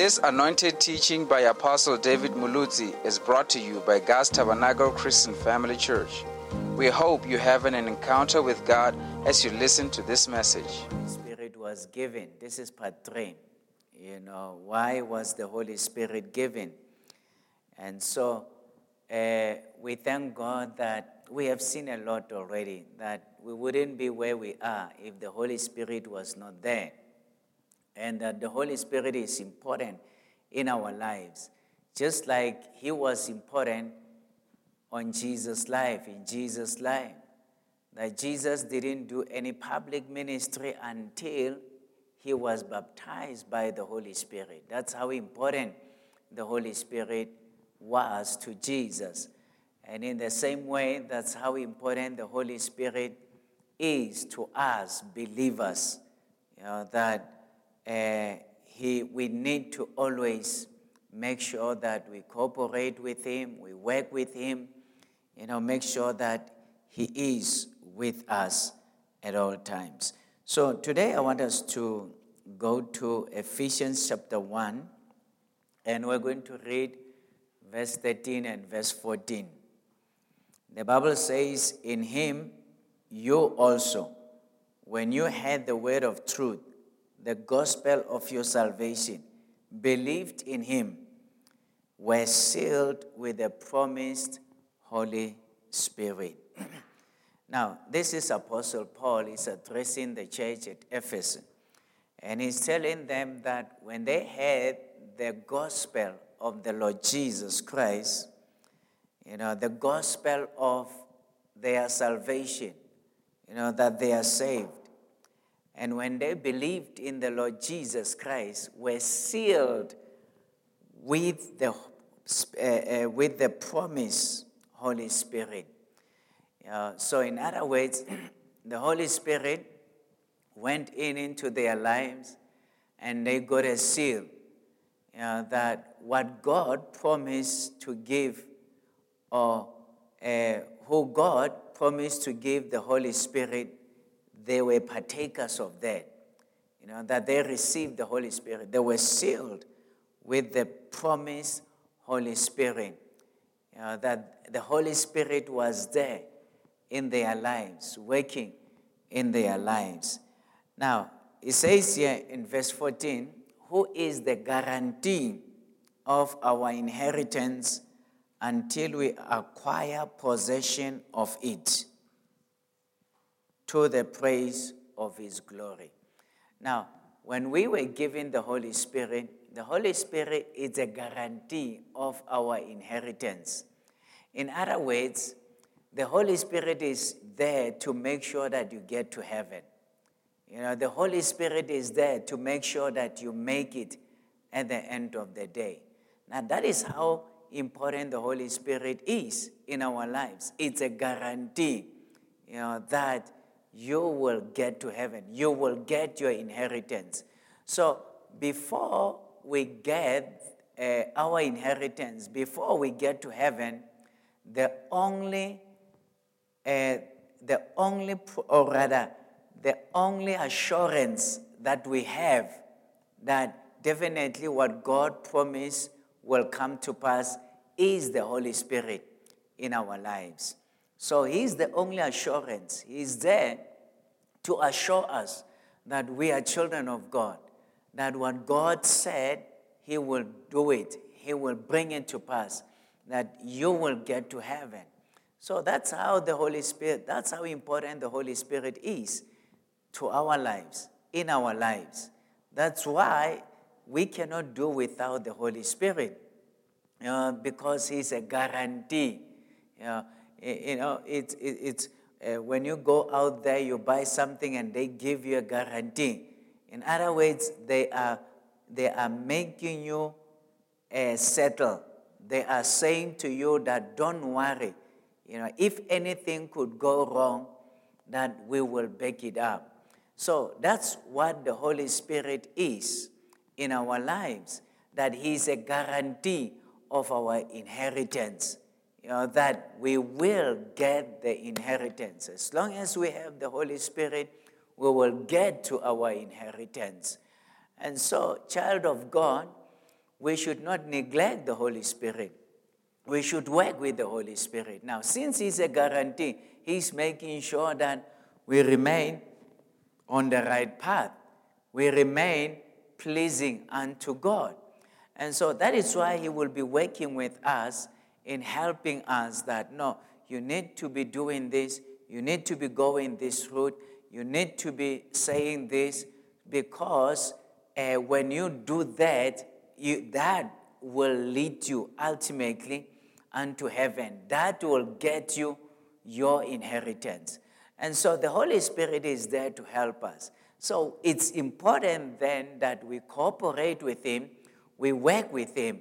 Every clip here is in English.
This anointed teaching by Apostle David Muluzi is brought to you by God's Tabernacle Christian Family Church. We hope you have an encounter with God as you listen to this message. Spirit was given. This is part three. You know, why was the Holy Spirit given? And so uh, we thank God that we have seen a lot already, that we wouldn't be where we are if the Holy Spirit was not there. And that the Holy Spirit is important in our lives, just like He was important on Jesus' life, in Jesus' life. That Jesus didn't do any public ministry until he was baptized by the Holy Spirit. That's how important the Holy Spirit was to Jesus. And in the same way, that's how important the Holy Spirit is to us believers. You know, that uh, he, we need to always make sure that we cooperate with Him, we work with Him, you know, make sure that He is with us at all times. So today I want us to go to Ephesians chapter 1, and we're going to read verse 13 and verse 14. The Bible says, In him you also, when you heard the word of truth, the gospel of your salvation, believed in him, were sealed with the promised Holy Spirit. now, this is Apostle Paul. is addressing the church at Ephesus. And he's telling them that when they heard the gospel of the Lord Jesus Christ, you know, the gospel of their salvation, you know, that they are saved. And when they believed in the Lord Jesus Christ, were sealed with the, uh, uh, with the promise Holy Spirit. Uh, so, in other words, the Holy Spirit went in into their lives and they got a seal that what God promised to give or uh, who God promised to give the Holy Spirit, they were partakers of that. You know, that they received the Holy Spirit. They were sealed with the promised Holy Spirit. You know, that the Holy Spirit was there in their lives, working in their lives. Now, it says here in verse 14, who is the guarantee of our inheritance until we acquire possession of it to the praise of his glory. Now, when we were given the Holy Spirit, the Holy Spirit is a guarantee of our inheritance. In other words, the Holy Spirit is there to make sure that you get to heaven. You know, the Holy Spirit is there to make sure that you make it at the end of the day. Now, that is how important the Holy Spirit is in our lives. It's a guarantee, you know, that you will get to heaven. You will get your inheritance. So, before we get uh, our inheritance, before we get to heaven, the only, uh, the only, or rather, the only assurance that we have that definitely what God promised will come to pass is the Holy Spirit in our lives. So He's the only assurance. He's there to assure us that we are children of God, that what God said, He will do it, He will bring it to pass, that you will get to heaven. So that's how the Holy Spirit, that's how important the Holy Spirit is to our lives, in our lives. That's why we cannot do without the Holy Spirit, uh, because He's a guarantee. You know, it, it, it's uh, when you go out there, you buy something and they give you a guarantee. In other words, they are, they are making you uh, settle. They are saying to you that don't worry. You know, if anything could go wrong, that we will back it up. So that's what the Holy Spirit is in our lives, that He is a guarantee of our inheritance. You know, that we will get the inheritance. As long as we have the Holy Spirit, we will get to our inheritance. And so, child of God, we should not neglect the Holy Spirit. We should work with the Holy Spirit. Now, since He's a guarantee, He's making sure that we remain on the right path. We remain pleasing unto God. And so that is why He will be working with us in helping us that no, you need to be doing this, you need to be going this route, you need to be saying this, because uh, when you do that, you, that will lead you ultimately unto heaven. That will get you your inheritance. And so the Holy Spirit is there to help us. So it's important then that we cooperate with Him, we work with Him,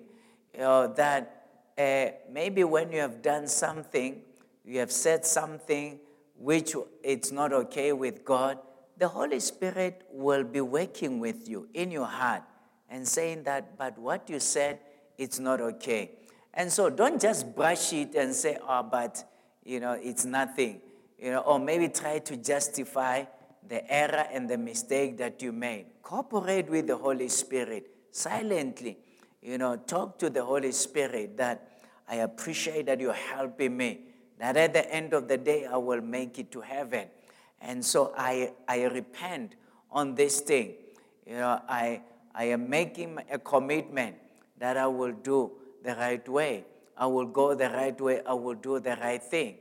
uh, that uh, maybe when you have done something, you have said something which it's not okay with God, the Holy Spirit will be working with you in your heart and saying that, but what you said, it's not okay. And so don't just brush it and say, oh, but, you know, it's nothing. You know, or maybe try to justify the error and the mistake that you made. Cooperate with the Holy Spirit silently. You know, talk to the Holy Spirit that I appreciate that you're helping me. That at the end of the day, I will make it to heaven. And so I, I repent on this thing. You know, I, I am making a commitment that I will do the right way. I will go the right way. I will do the right thing.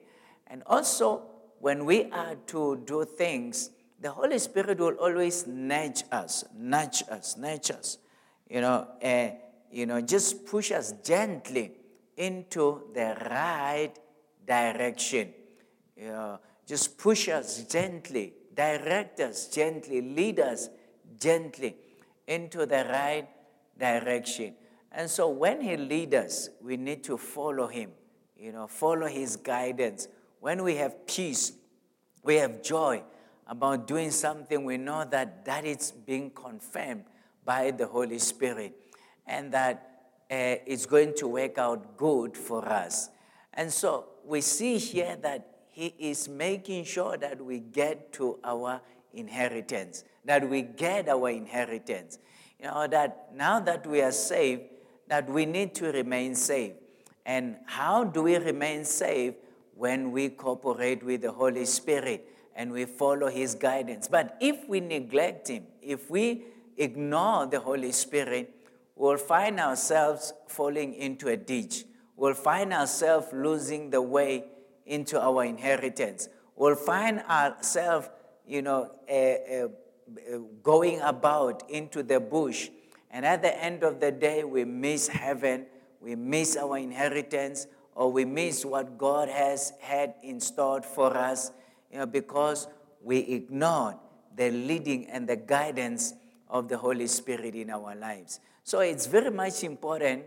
And also, when we are to do things, the Holy Spirit will always nudge us, nudge us, nudge us. You know, uh, you know, just push us gently into the right direction. Know, just push us gently, direct us gently, lead us gently into the right direction. And so when He leads us, we need to follow Him, you know, follow His guidance. When we have peace, we have joy about doing something, we know that that is being confirmed by the Holy Spirit and that uh, it's going to work out good for us. And so we see here that he is making sure that we get to our inheritance, that we get our inheritance. You know, that now that we are saved, that we need to remain safe. And how do we remain safe? When we cooperate with the Holy Spirit and we follow His guidance. But if we neglect Him, if we ignore the Holy Spirit, we'll find ourselves falling into a ditch. We'll find ourselves losing the way into our inheritance. We'll find ourselves, you know, uh, uh, going about into the bush. And at the end of the day, we miss heaven, we miss our inheritance, or we miss what God has had in store for us, you know, because we ignored the leading and the guidance of the Holy Spirit in our lives. So it's very much important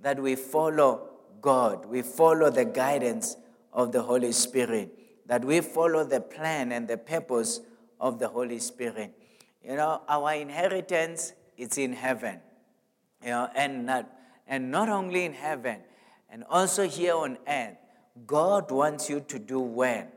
that we follow God, we follow the guidance of the Holy Spirit, that we follow the plan and the purpose of the Holy Spirit. You know, our inheritance is in heaven. You know, and not, and not only in heaven, and also here on earth. God wants you to do well.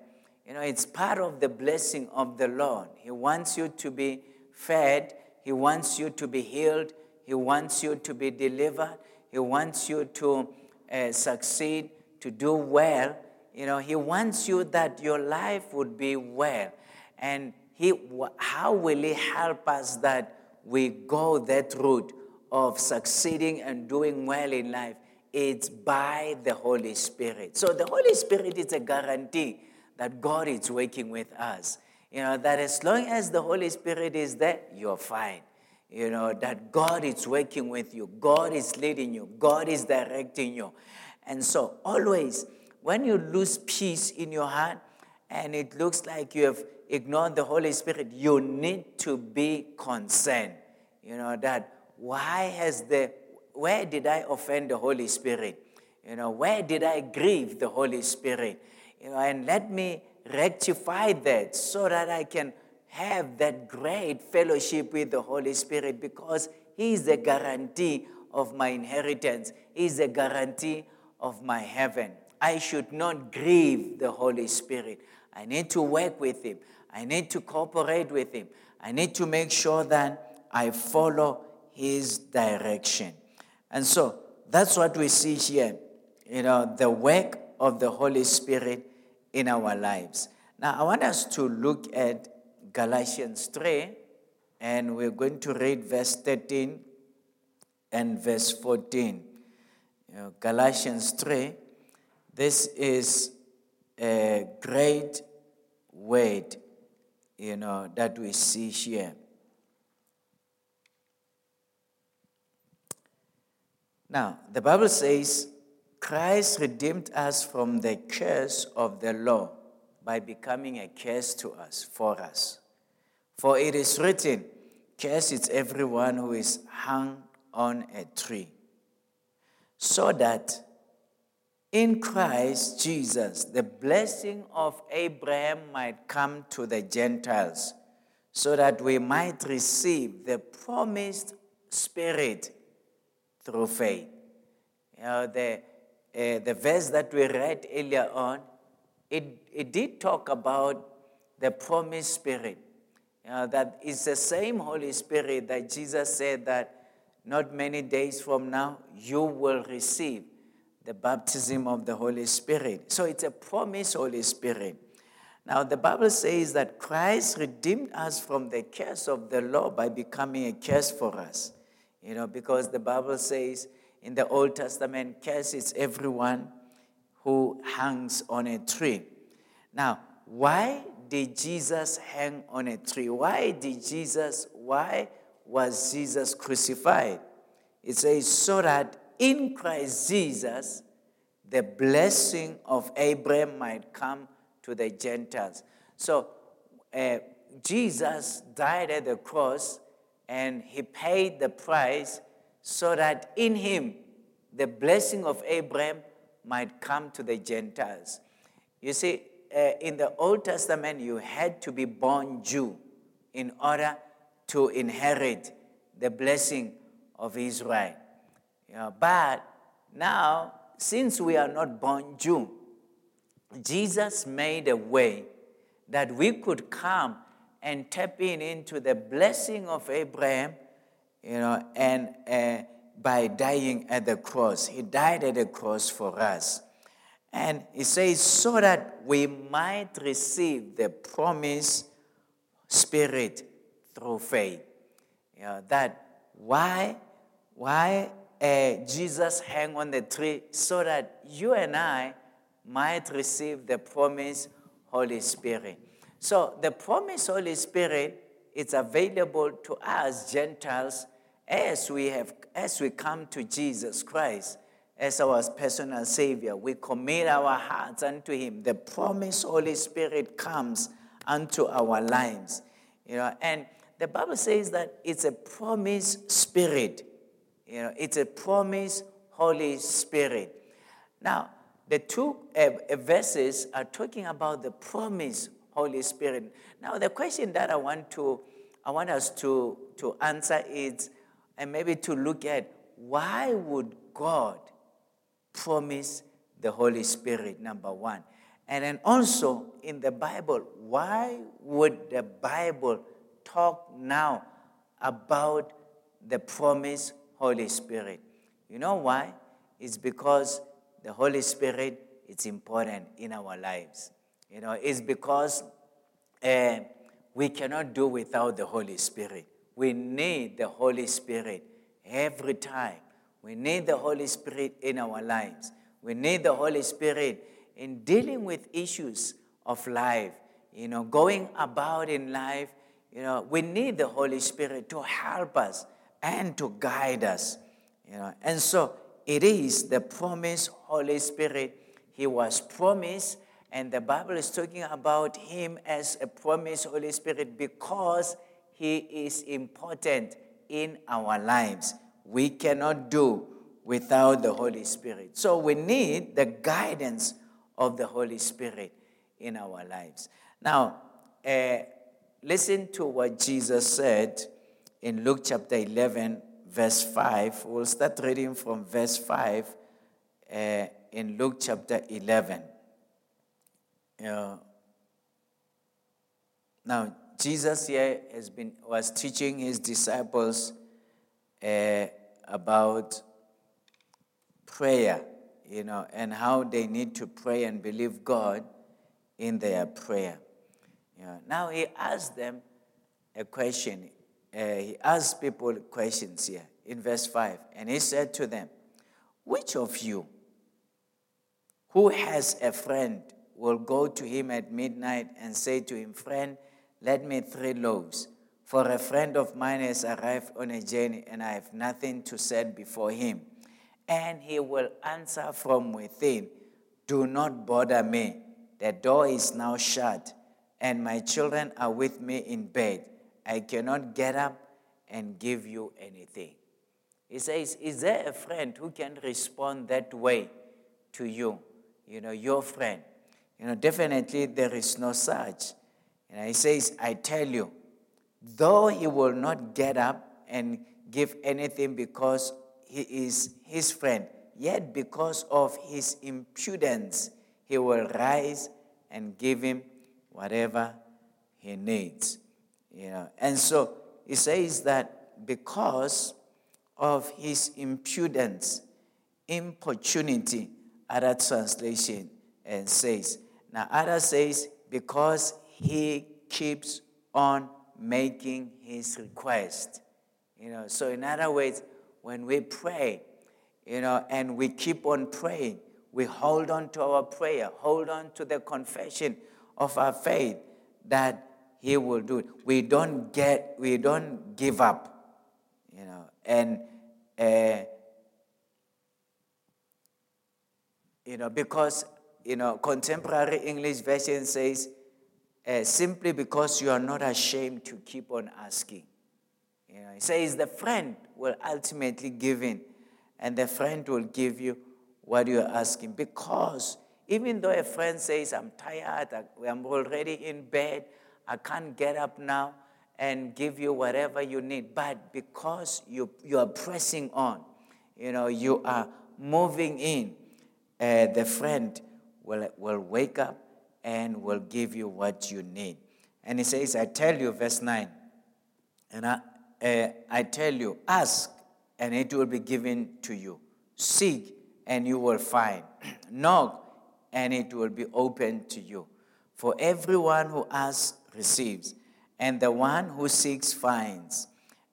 You know, it's part of the blessing of the Lord. He wants you to be fed, He wants you to be healed, He wants you to be delivered, He wants you to uh, succeed, to do well, you know, He wants you that your life would be well. And he, how will He help us that we go that route of succeeding and doing well in life? It's by the Holy Spirit. So the Holy Spirit is a guarantee that God is working with us. You know, that as long as the Holy Spirit is there, you're fine. You know, that God is working with you, God is leading you, God is directing you. And so always when you lose peace in your heart and it looks like you have ignored the Holy Spirit, you need to be concerned. You know, that why has the, where did I offend the Holy Spirit? You know, where did I grieve the Holy Spirit? You know, and let me rectify that so that I can have that great fellowship with the Holy Spirit because He is the guarantee of my inheritance, He is the guarantee of my heaven. I should not grieve the Holy Spirit. I need to work with Him. I need to cooperate with Him. I need to make sure that I follow His direction. And so that's what we see here. You know, the work of the Holy Spirit in our lives. Now, I want us to look at Galatians 3, and we're going to read verse 13 and verse 14. You know, Galatians 3, this is a great word, you know, that we see here. Now, the Bible says, Christ redeemed us from the curse of the law by becoming a curse to us, for us. For it is written, Curse is everyone who is hung on a tree. So that in Christ Jesus, the blessing of Abraham might come to the Gentiles, so that we might receive the promised Spirit through faith. You know, the, uh, the verse that we read earlier on, it, it did talk about the promised Spirit. Know, that is the same Holy Spirit that Jesus said that not many days from now you will receive the baptism of the Holy Spirit. So it's a promise, Holy Spirit. Now, the Bible says that Christ redeemed us from the curse of the law by becoming a curse for us. You know, because the Bible says in the Old Testament, curse is everyone who hangs on a tree. Now, why did Jesus hang on a tree? Why did Jesus, why was Jesus crucified? It says, so that in Christ Jesus, the blessing of Abraham might come to the Gentiles. So, uh, Jesus died at the cross and he paid the price so that in him the blessing of Abraham might come to the Gentiles. You see, uh, in the Old Testament, you had to be born Jew in order to inherit the blessing of Israel. But now, since we are not born Jew, Jesus made a way that we could come and tap in into the blessing of Abraham, you know, and uh, by dying at the cross. He died at the cross for us. And he says, so that we might receive the promised spirit through faith. You know, that why, why uh, Jesus hang on the tree so that you and I might receive the promised Holy Spirit. So the promised Holy Spirit is available to us Gentiles as we have as we come to Jesus Christ as our personal savior. We commit our hearts unto him. The promised Holy Spirit comes unto our lives. You know, and the Bible says that it's a promised spirit. You know, it's a promised Holy Spirit. Now, the two uh, verses are talking about the promised Holy Spirit. Now, the question that I want to, I want us to, to answer is, and maybe to look at, why would God promise the Holy Spirit, number one? And then also in the Bible, why would the Bible talk now about the promise Holy Spirit? You know why? It's because the Holy Spirit is important in our lives. You know, it's because uh, we cannot do without the Holy Spirit. We need the Holy Spirit every time. We need the Holy Spirit in our lives. We need the Holy Spirit in dealing with issues of life. You know, going about in life, you know, we need the Holy Spirit to help us and to guide us. You know, and so it is the promised Holy Spirit. He was promised and the Bible is talking about him as a promised Holy Spirit because he is important in our lives. We cannot do without the Holy Spirit. So we need the guidance of the Holy Spirit in our lives. Now, uh, listen to what Jesus said in Luke chapter 11, verse 5. We'll start reading from verse 5 uh, in Luke chapter 11. Yeah. Now, Jesus here has been was teaching his disciples uh, about prayer, you know, and how they need to pray and believe God in their prayer. You know, now he asked them a question. Uh, he asked people questions here in verse 5. And he said to them, Which of you who has a friend will go to him at midnight and say to him, Friend, let me three loaves? For a friend of mine has arrived on a journey and I have nothing to set before him. And he will answer from within, Do not bother me. The door is now shut, and my children are with me in bed. I cannot get up and give you anything. He says, Is there a friend who can respond that way to you? You know, your friend. You know, definitely there is no such. And he says, I tell you, though he will not get up and give anything because he is his friend, yet because of his impudence, he will rise and give him whatever he needs. You know, and so he says that because of his impudence, importunity, other translation and says. Now other says because he keeps on making his request. You know, so in other words, when we pray, you know, and we keep on praying, we hold on to our prayer, hold on to the confession of our faith that he will do it. We don't get, we don't give up, you know, and uh, you know, because you know, contemporary English version says, uh, simply because you are not ashamed to keep on asking. You know, it says the friend will ultimately give in, and the friend will give you what you are asking. Because even though a friend says, I'm tired, I'm already in bed, I can't get up now and give you whatever you need, but because you, you are pressing on, you know, you are moving in, uh, the friend will, will wake up and will give you what you need. And he says, I tell you, verse 9, and I, uh, I tell you, ask and it will be given to you. Seek and you will find. Knock and it will be open to you. For everyone who asks receives, and the one who seeks finds,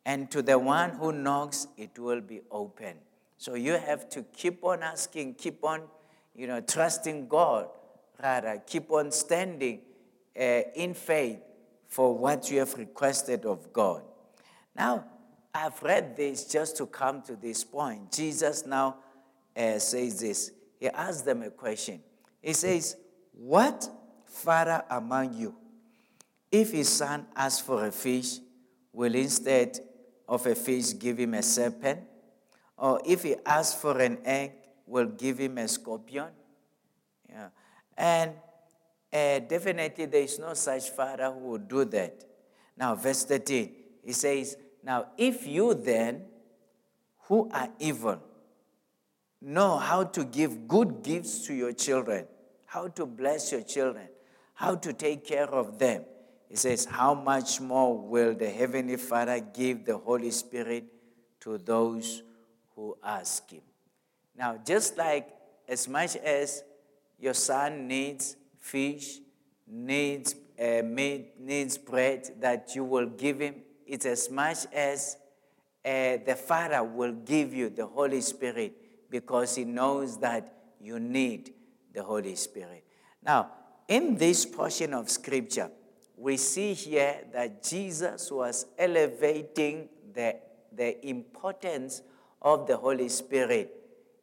and to the one who knocks it will be open. So you have to keep on asking, keep on you know, trusting God, rather, keep on standing uh, in faith for what you have requested of God. Now, I've read this just to come to this point. Jesus now uh, says this. He asks them a question. He says, What father among you, if his son asks for a fish, will instead of a fish give him a serpent? Or if he asks for an egg, will give him a scorpion. Yeah. And uh, definitely there is no such father who would do that. Now, verse 13, he says, Now, if you then, who are evil, know how to give good gifts to your children, how to bless your children, how to take care of them, he says, How much more will the Heavenly Father give the Holy Spirit to those who ask Him? Now, just like as much as your son needs fish, needs uh, meat, needs bread that you will give him, it's as much as uh, the Father will give you the Holy Spirit because he knows that you need the Holy Spirit. Now, in this portion of Scripture, we see here that Jesus was elevating the, the importance of the Holy Spirit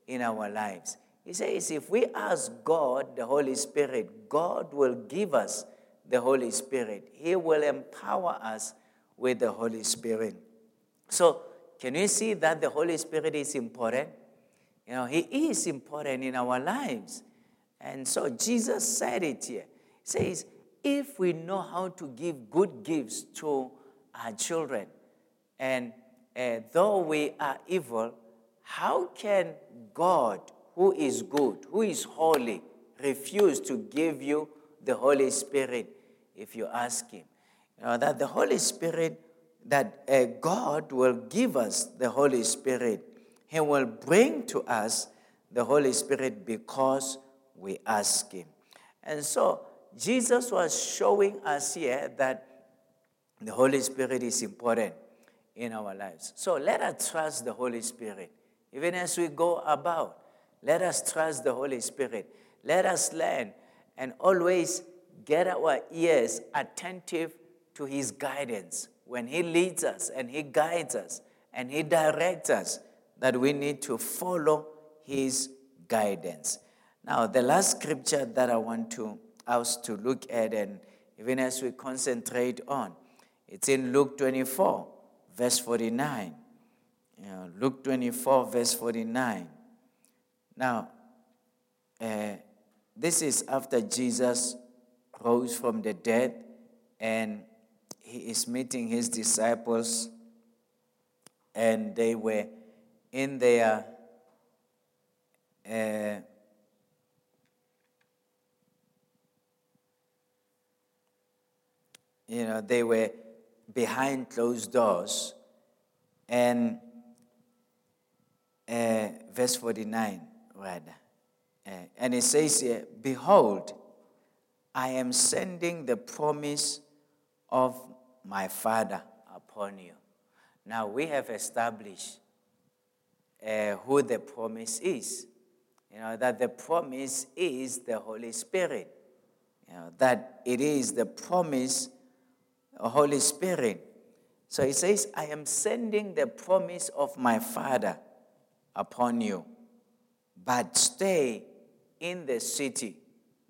in our lives. He says, if we ask God, the Holy Spirit, God will give us the Holy Spirit. He will empower us with the Holy Spirit. So, can you see that the Holy Spirit is important? You know, He is important in our lives. And so Jesus said it here. He says, if we know how to give good gifts to our children, and uh, though we are evil, how can God, who is good, who is holy, refuse to give you the Holy Spirit if you ask Him? You know, that the Holy Spirit, that uh, God will give us the Holy Spirit. He will bring to us the Holy Spirit because we ask Him. And so Jesus was showing us here that the Holy Spirit is important in our lives. So let us trust the Holy Spirit. Even as we go about, let us trust the Holy Spirit. Let us learn and always get our ears attentive to His guidance. When He leads us and He guides us and He directs us, that we need to follow His guidance. Now, the last scripture that I want to us to look at, and even as we concentrate on, it's in Luke 24, verse 49. You know, Luke 24, verse 49. Now, uh, this is after Jesus rose from the dead and he is meeting his disciples, and they were in their uh, you know, they were behind closed doors. And uh, verse 49, rather. Uh, and it says here, Behold, I am sending the promise of my Father upon you. Now we have established uh, who the promise is. You know, that the promise is the Holy Spirit. You know, that it is the promise Holy Spirit. So he says, I am sending the promise of my Father upon you, but stay in the city.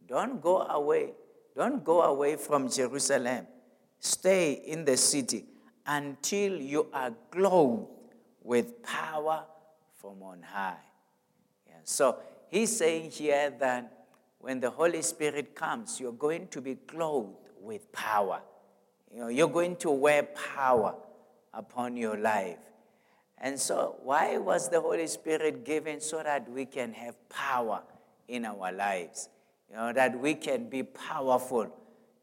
Don't go away. Don't go away from Jerusalem. Stay in the city until you are clothed with power from on high. Yeah. So he's saying here that when the Holy Spirit comes, you're going to be clothed with power. You know, you're going to wear power upon your life. And so, why was the Holy Spirit given? So that we can have power in our lives. You know, that we can be powerful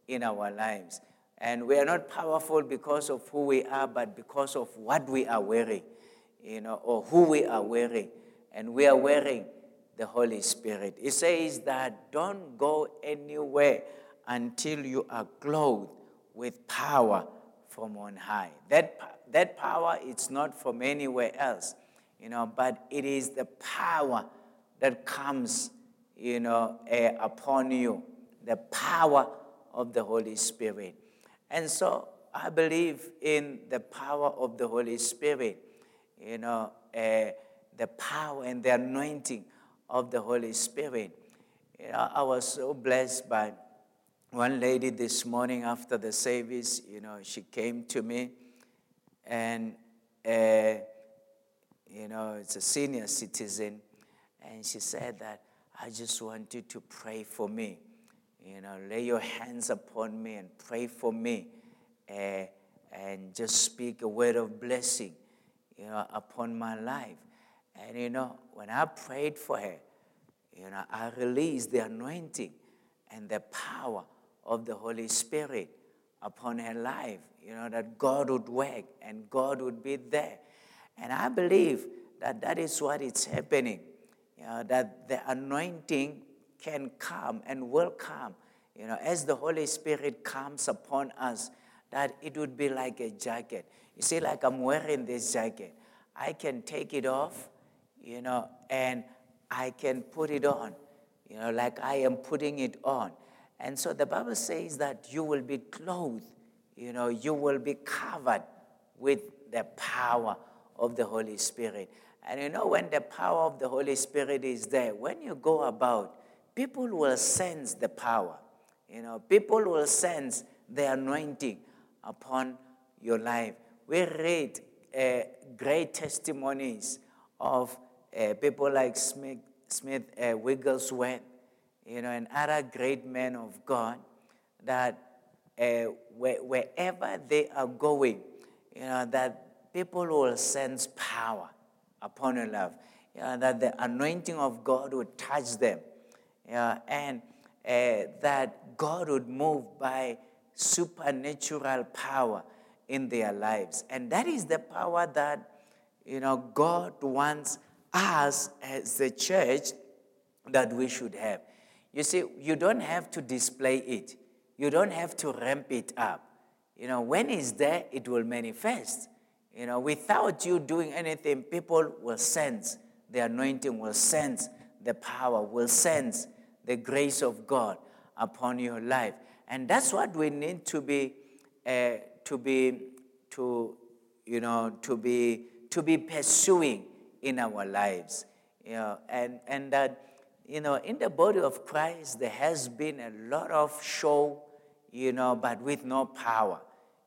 in our lives. And we are not powerful because of who we are, but because of what we are wearing, you know, or who we are wearing. And we are wearing the Holy Spirit. It says that don't go anywhere until you are clothed with power from on high. That, that power, it's not from anywhere else, you know, but it is the power that comes, you know, uh, upon you, the power of the Holy Spirit. And so I believe in the power of the Holy Spirit, you know, uh, the power and the anointing of the Holy Spirit. You know, I was so blessed by one lady this morning after the service, you know, she came to me and, uh, you know, it's a senior citizen, and she said that I just want you to pray for me. You know, lay your hands upon me and pray for me, uh, and just speak a word of blessing, you know, upon my life. And you know, when I prayed for her, you know, I released the anointing and the power of the Holy Spirit upon her life. You know, that God would work and God would be there. And I believe that that is what is happening. You know, that the anointing can come and will come. You know, as the Holy Spirit comes upon us, that it would be like a jacket. You see, like I'm wearing this jacket. I can take it off, you know, and I can put it on, you know, like I am putting it on. And so the Bible says that you will be clothed, you know, you will be covered with the power of the Holy Spirit. And you know, when the power of the Holy Spirit is there, when you go about, people will sense the power. You know, people will sense the anointing upon your life. We read uh, great testimonies of uh, people like Smith, Smith uh, Wigglesworth, you know, and other great men of God that uh, wherever they are going, you know, that people will sense power upon your life. You know, that the anointing of God would touch them. You know, and uh, that God would move by supernatural power in their lives. And that is the power that, you know, God wants us as the church that we should have. You see, you don't have to display it, you don't have to ramp it up. You know, when it's there, it will manifest. You know, without you doing anything, people will sense the anointing, will sense the power, will sense the grace of God upon your life. And that's what we need to be, uh, to be, to, you know, to be, to be pursuing in our lives. You know, and, and that, you know, in the body of Christ, there has been a lot of show, you know, but with no power.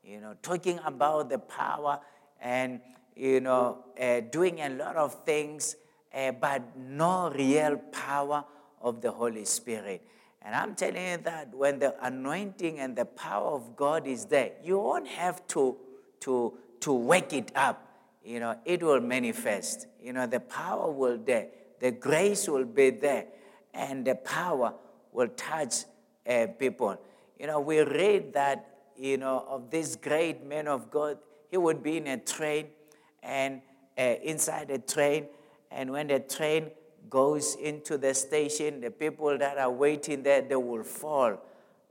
You know, talking about the power and, you know, uh, doing a lot of things, uh, but no real power of the Holy Spirit. And I'm telling you that when the anointing and the power of God is there, you won't have to, to, to wake it up. You know, it will manifest. You know, the power will there, the grace will be there, and the power will touch uh, people. You know, we read that, you know, of this great man of God, he would be in a train and uh, inside the train, and when the train goes into the station, the people that are waiting there, they will fall,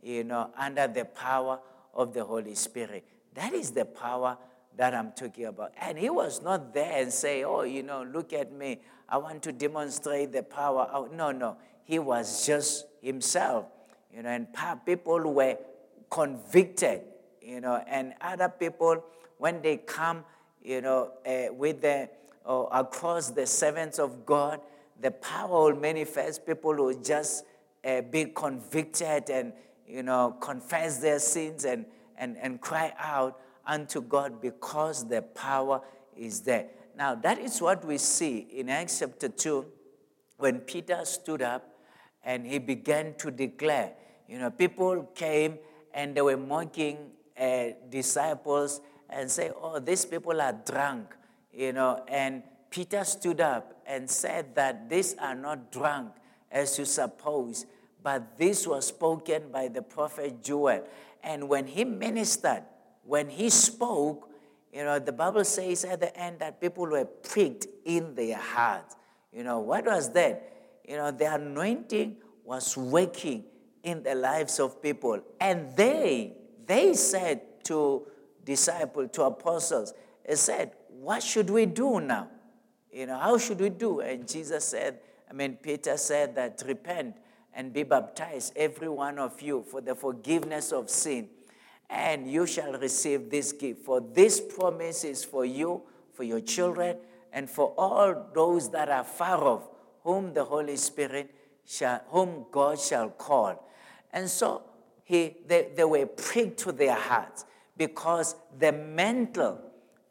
you know, under the power of the Holy Spirit. That is the power that I'm talking about. And he was not there and say, oh, you know, look at me. I want to demonstrate the power. Oh, no, no. He was just himself, you know, and people were convicted, you know, and other people, when they come, you know, uh, with the, uh, across the servants of God, the power will manifest. People will just uh, be convicted and, you know, confess their sins and, and, and cry out unto God because the power is there. Now, that is what we see in Acts chapter 2 when Peter stood up and he began to declare. You know, people came and they were mocking uh, disciples and say, "Oh, these people are drunk," you know. And Peter stood up and said that these are not drunk as you suppose, but this was spoken by the prophet Joel. And when he ministered, when he spoke, you know, the Bible says at the end that people were pricked in their hearts. You know, what was that? You know, the anointing was working in the lives of people. And they, they said to disciples, to apostles, they said, What should we do now? You know, how should we do? And Jesus said, I mean, Peter said that repent and be baptized, every one of you, for the forgiveness of sin, and you shall receive this gift. For this promise is for you, for your children, and for all those that are far off, whom the Holy Spirit shall, whom God shall call. And so he, they, they were pricked to their hearts because the mantle,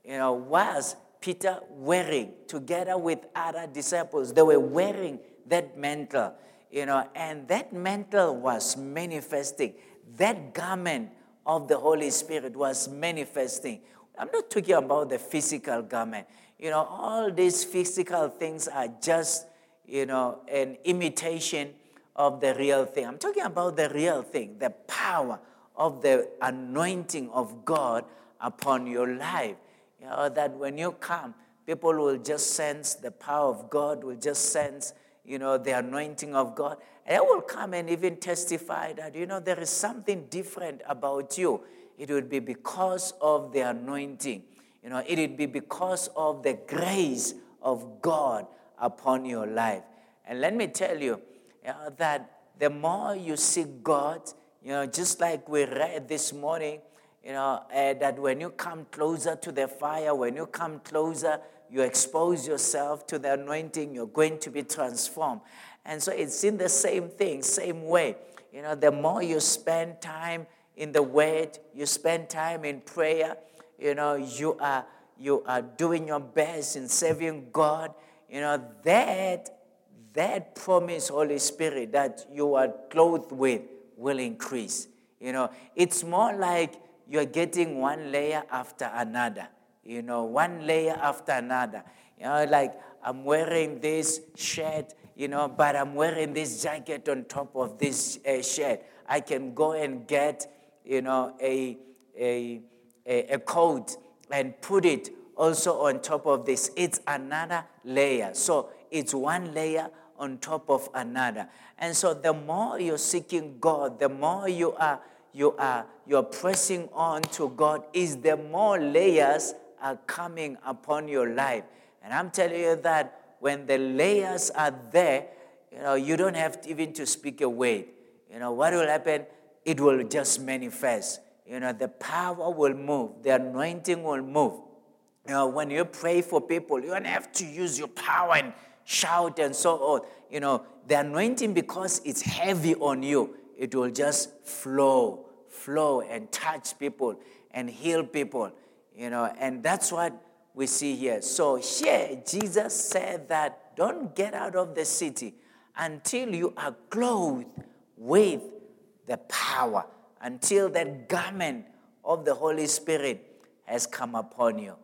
you know, was Peter wearing together with other disciples. They were wearing that mantle, you know, and that mantle was manifesting. That garment of the Holy Spirit was manifesting. I'm not talking about the physical garment. You know, all these physical things are just, you know, an imitation of the real thing. I'm talking about the real thing, the power of the anointing of God upon your life. You know, that when you come, people will just sense the power of God, will just sense, you know, the anointing of God. They will come and even testify that, you know, there is something different about you. It would be because of the anointing. You know, it would be because of the grace of God upon your life. And let me tell you, you know, that the more you seek God, you know, just like we read this morning, you know, uh, that when you come closer to the fire, when you come closer, you expose yourself to the anointing, you're going to be transformed. And so it's in the same thing, same way. You know, the more you spend time in the Word, you spend time in prayer, you know, you are you are doing your best in serving God, you know, that that promise, Holy Spirit, that you are clothed with will increase. You know, it's more like you're getting one layer after another, you know, one layer after another. You know, like I'm wearing this shirt, you know, but I'm wearing this jacket on top of this uh, shirt. I can go and get, you know, a, a, a, a coat and put it also on top of this. It's another layer. So it's one layer on top of another. And so the more you're seeking God, the more you are you are you're pressing on to God, is the more layers are coming upon your life. And I'm telling you that when the layers are there, you know, you don't have to, even to speak a word. You know, what will happen? It will just manifest. You know, the power will move, the anointing will move. You know, when you pray for people, you don't have to use your power and shout and so on. You know, the anointing, because it's heavy on you, it will just flow, flow and touch people and heal people. You know, and that's what we see here. So here, Jesus said that don't get out of the city until you are clothed with the power, until that garment of the Holy Spirit has come upon you.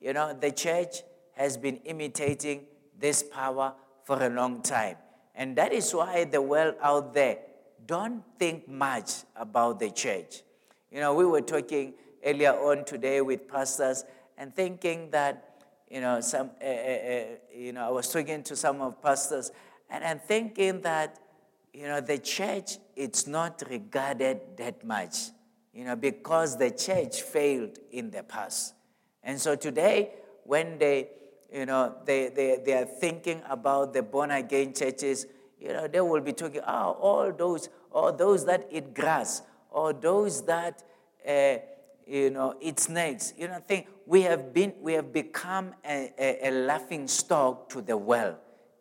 You know, the church has been imitating this power for a long time. And that is why the world out there don't think much about the church. You know, we were talking earlier on today with pastors and thinking that, you know, some, uh, uh, you know, I was talking to some of pastors and I'm thinking that, you know, the church, it's not regarded that much, you know, because the church failed in the past. And so today, when they, you know, they, they, they are thinking about the born again churches, you know, they will be talking, oh, all those, or those that eat grass, or those that, uh, you know, its snakes. You know, think we have been, we have become a, a, a laughing stock to the world.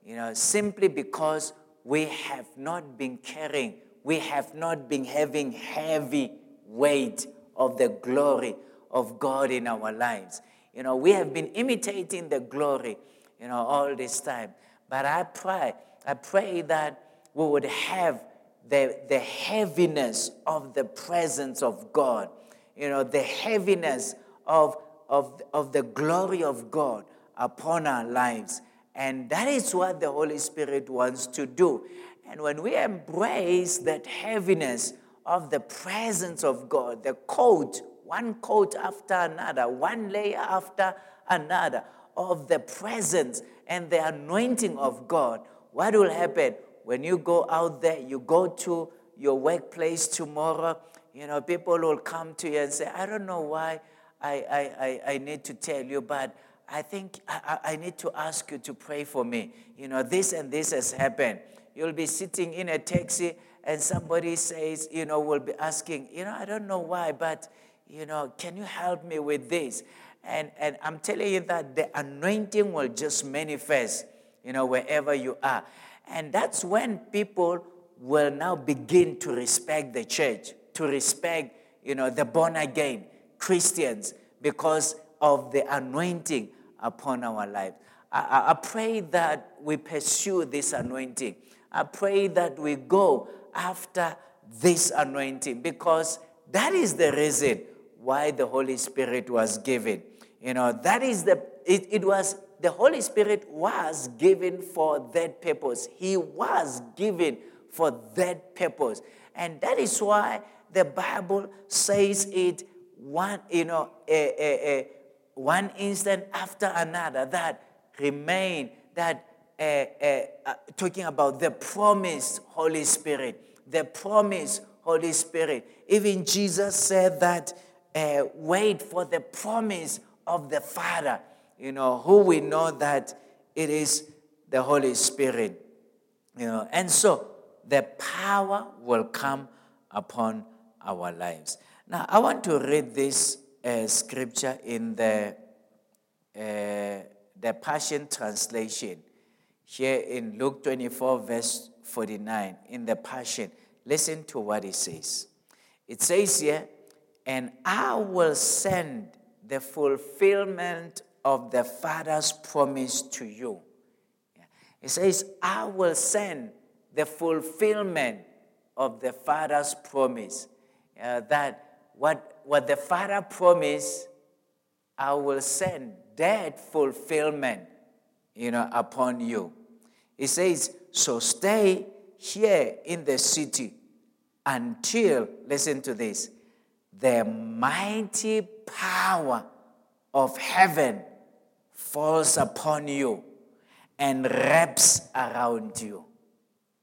You know, simply because we have not been carrying, we have not been having heavy weight of the glory of God in our lives. You know, we have been imitating the glory, you know, all this time. But I pray, I pray that we would have the, the heaviness of the presence of God, you know, the heaviness of, of, of the glory of God upon our lives. And that is what the Holy Spirit wants to do. And when we embrace that heaviness of the presence of God, the coat, one coat after another, one layer after another of the presence and the anointing of God, what will happen? When you go out there, you go to your workplace tomorrow, you know, people will come to you and say, I don't know why I, I, I, I need to tell you, but I think I, I need to ask you to pray for me. You know, this and this has happened. You'll be sitting in a taxi and somebody says, you know, will be asking, you know, I don't know why, but, you know, can you help me with this? And, and I'm telling you that the anointing will just manifest, you know, wherever you are. And that's when people will now begin to respect the church, to respect, you know, the born again Christians, because of the anointing upon our lives. I, I, pray that we pursue this anointing. I pray that we go after this anointing because that is the reason why the Holy Spirit was given. You know, that is the, it, it was, the Holy Spirit was given for that purpose. He was given for that purpose. And that is why the Bible says it one, you know, a, a, a, one instant after another that remain, that uh, uh, talking about the promised Holy Spirit, the promised Holy Spirit. Even Jesus said that, uh, wait for the promise of the Father, you know, who we know that it is the Holy Spirit, you know. And so the power will come upon our lives. Now, I want to read this uh, scripture in the, uh, the Passion Translation here in Luke 24, verse 49, in the Passion. Listen to what it says. It says here, and I will send the fulfillment of the Father's promise to you. It says, I will send the fulfillment of the Father's promise. Uh, that what what the Father promised, I will send that fulfillment, you know, upon you. He says, so stay here in the city until, listen to this, the mighty power of heaven falls upon you, and wraps around you.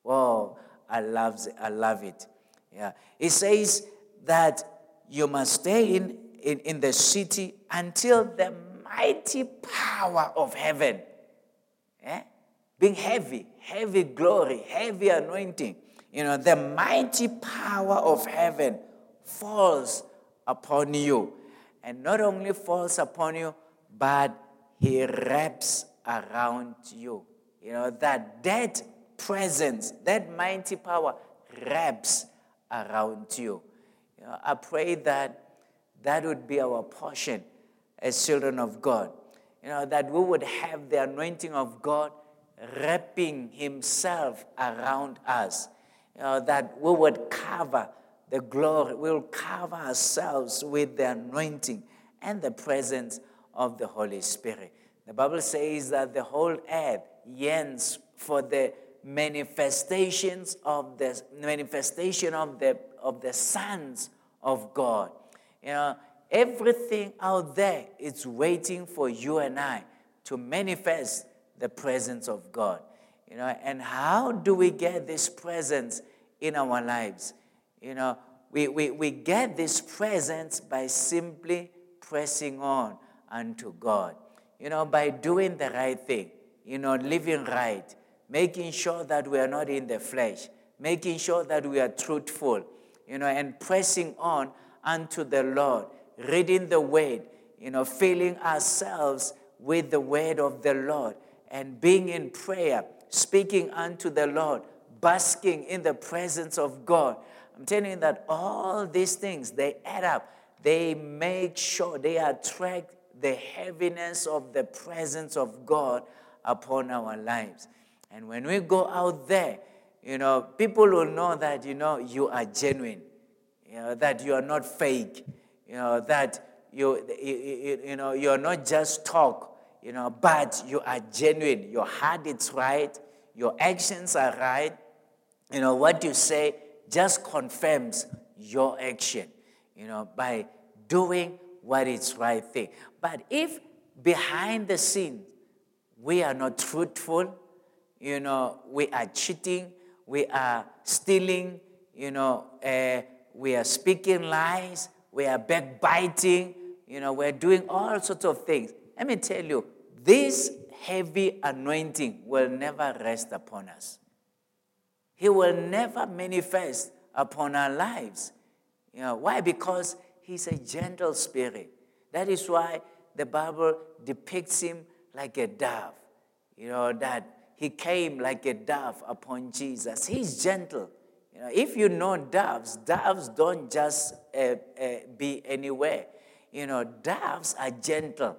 Whoa, I love, I love it. Yeah. It says that you must stay in, in, in the city until the mighty power of heaven, eh? being heavy, heavy glory, heavy anointing, you know, the mighty power of heaven falls upon you. And not only falls upon you, but he wraps around you. You know, that that presence, that mighty power wraps around you. You know, I pray that that would be our portion as children of God. You know, that we would have the anointing of God wrapping Himself around us. You know, that we would cover the glory, we will cover ourselves with the anointing and the presence of the Holy Spirit. The Bible says that the whole earth yearns for the manifestations of the manifestation of the of the sons of God. You know, everything out there is waiting for you and I to manifest the presence of God. You know, and how do we get this presence in our lives? You know, we, we, we get this presence by simply pressing on unto God. You know, by doing the right thing, you know, living right, making sure that we are not in the flesh, making sure that we are truthful, you know, and pressing on unto the Lord, reading the word, you know, filling ourselves with the word of the Lord, and being in prayer, speaking unto the Lord, basking in the presence of God. I'm telling you that all these things, they add up they make sure they attract the heaviness of the presence of God upon our lives. And when we go out there, you know, people will know that, you know, you are genuine, you know, that you are not fake, you know, that you, you, you know, you're not just talk, you know, but you are genuine. Your heart is right, your actions are right. You know, what you say just confirms your action you know, by doing what is right thing. But if behind the scenes we are not truthful, you know, we are cheating, we are stealing, you know, uh, we are speaking lies, we are backbiting, you know, we're doing all sorts of things. Let me tell you, this heavy anointing will never rest upon us. He will never manifest upon our lives. You know, why? Because he's a gentle spirit. That is why the Bible depicts him like a dove. You know, that he came like a dove upon Jesus. He's gentle. You know, if you know doves, doves don't just uh, uh, be anywhere. You know, doves are gentle.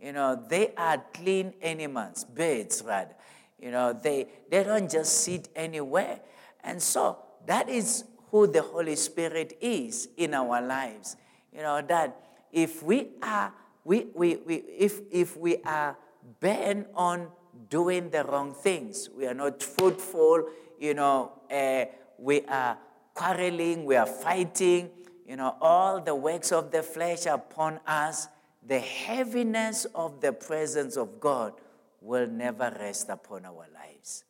You know, they are clean animals, birds rather. You know, they, they don't just sit anywhere. And so that is who the Holy Spirit is in our lives. You know, that if we are, we, we, we, if, if we are bent on doing the wrong things, we are not fruitful, you know, uh, we are quarreling, we are fighting, you know, all the works of the flesh upon us, the heaviness of the presence of God will never rest upon our lives.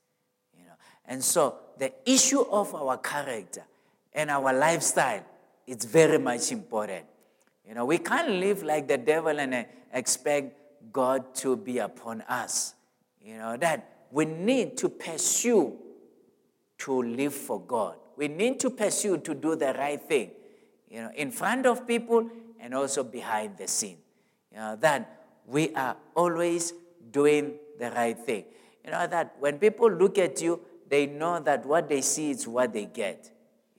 You know. And so the issue of our character and our lifestyle is very much important. You know, we can't live like the devil and expect God to be upon us. You know, that we need to pursue to live for God. We need to pursue to do the right thing, you know, in front of people and also behind the scene. You know, that we are always doing the right thing. You know, that when people look at you, they know that what they see is what they get.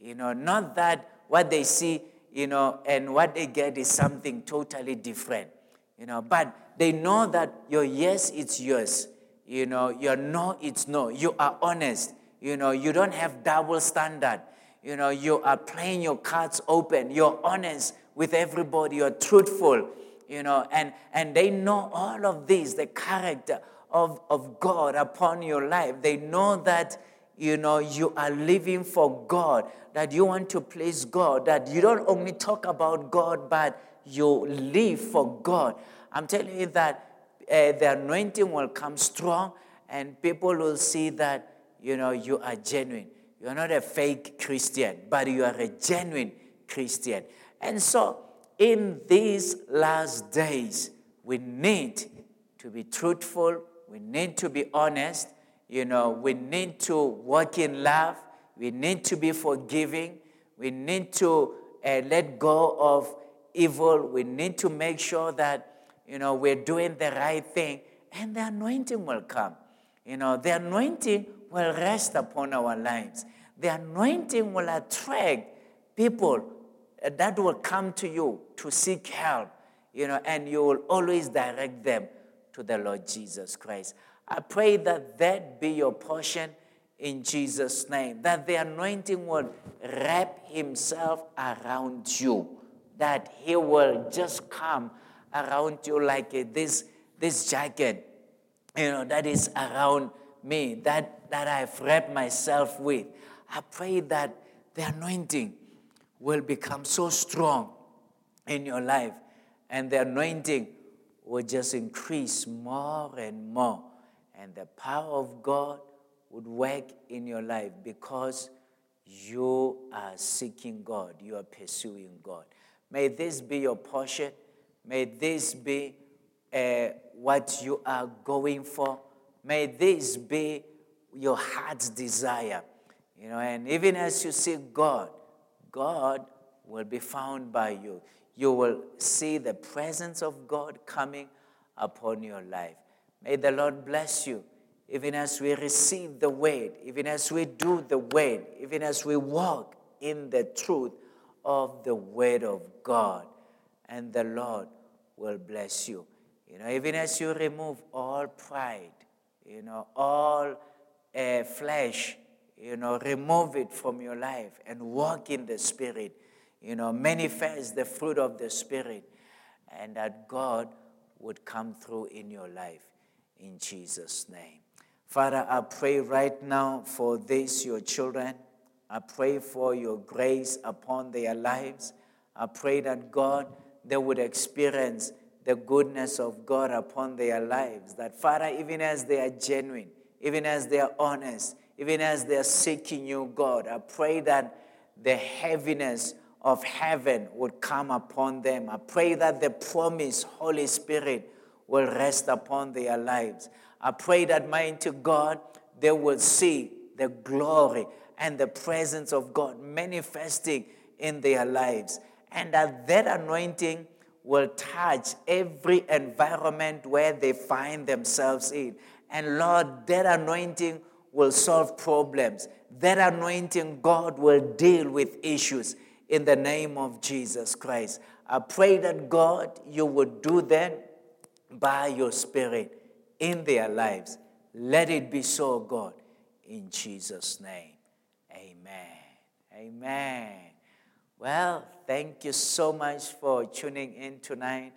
You know, not that what they see, you know, and what they get is something totally different. You know, but they know that your yes, it's yours. You know, your no, it's no. You are honest. You know, you don't have double standard. You know, you are playing your cards open. You're honest with everybody. You're truthful. You know, and, and they know all of this, the character of, of God upon your life. They know that you know, you are living for God, that you want to please God, that you don't only talk about God, but you live for God. I'm telling you that the anointing will come strong and people will see that, you know, you are genuine. You're not a fake Christian, but you are a genuine Christian. And so, in these last days, we need to be truthful, we need to be honest, you know, we need to walk in love, we need to be forgiving, we need to uh, let go of evil, we need to make sure that, you know, we're doing the right thing, and the anointing will come. You know, the anointing will rest upon our lives. The anointing will attract people that will come to you to seek help, you know, and you will always direct them to the Lord Jesus Christ. I pray that that be your portion in Jesus' name, that the anointing will wrap himself around you, that he will just come around you like this, this jacket, you know, that is around me, that, that I've wrapped myself with. I pray that the anointing will become so strong in your life, and the anointing will just increase more and more, and the power of God would work in your life because you are seeking God, you are pursuing God. May this be your portion. May this be uh, what you are going for. May this be your heart's desire. You know, and even as you seek God, God will be found by you. You will see the presence of God coming upon your life. May the Lord bless you, even as we receive the word, even as we do the word, even as we walk in the truth of the word of God. And the Lord will bless you. You know, even as you remove all pride, you know, all uh, flesh, you know, remove it from your life and walk in the Spirit. You know, manifest the fruit of the Spirit, and that God would come through in your life in Jesus' name. Father, I pray right now for this, your children. I pray for your grace upon their lives. I pray that God, they would experience the goodness of God upon their lives. That, Father, even as they are genuine, even as they are honest, even as they are seeking you, God, I pray that the heaviness of heaven would come upon them. I pray that the promised Holy Spirit will rest upon their lives. I pray that, mighty God, they will see the glory and the presence of God manifesting in their lives. And that that anointing will touch every environment where they find themselves in. And Lord, that anointing will solve problems. That anointing, God will deal with issues in the name of Jesus Christ. I pray that God, you would do that by your Spirit in their lives. Let it be so, God, in Jesus' name. Amen. Amen. Well, thank you so much for tuning in tonight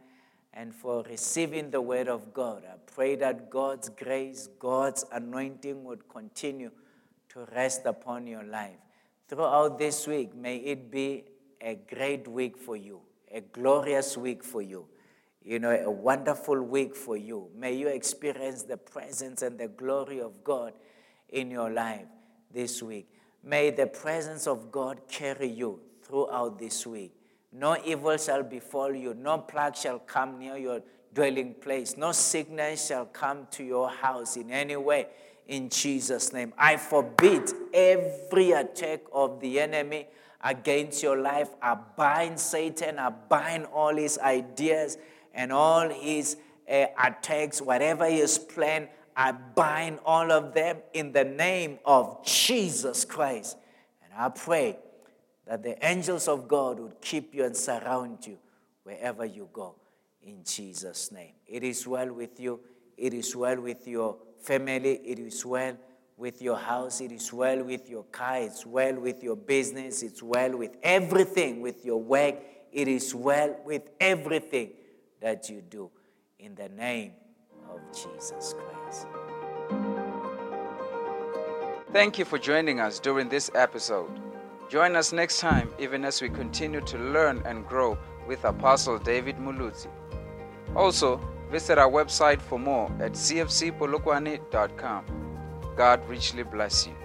and for receiving the word of God. I pray that God's grace, God's anointing would continue to rest upon your life. Throughout this week, may it be a great week for you, a glorious week for you, you know, a wonderful week for you. May you experience the presence and the glory of God in your life this week. May the presence of God carry you throughout this week. No evil shall befall you, no plague shall come near your dwelling place, no sickness shall come to your house in any way. In Jesus' name, I forbid every attack of the enemy against your life. I bind Satan, I bind all his ideas and all his uh, attacks, whatever his plan, I bind all of them in the name of Jesus Christ. And I pray that the angels of God would keep you and surround you wherever you go. In Jesus' name. It is well with you, it is well with your family, it is well with your house, it is well with your car, it's well with your business, it's well with everything, with your work, it is well with everything that you do. In the name of Jesus Christ. Thank you for joining us during this episode. Join us next time, even as we continue to learn and grow with Apostle David Muluzi. Also, Visit our website for more at cfcpolokwane.com. God richly bless you.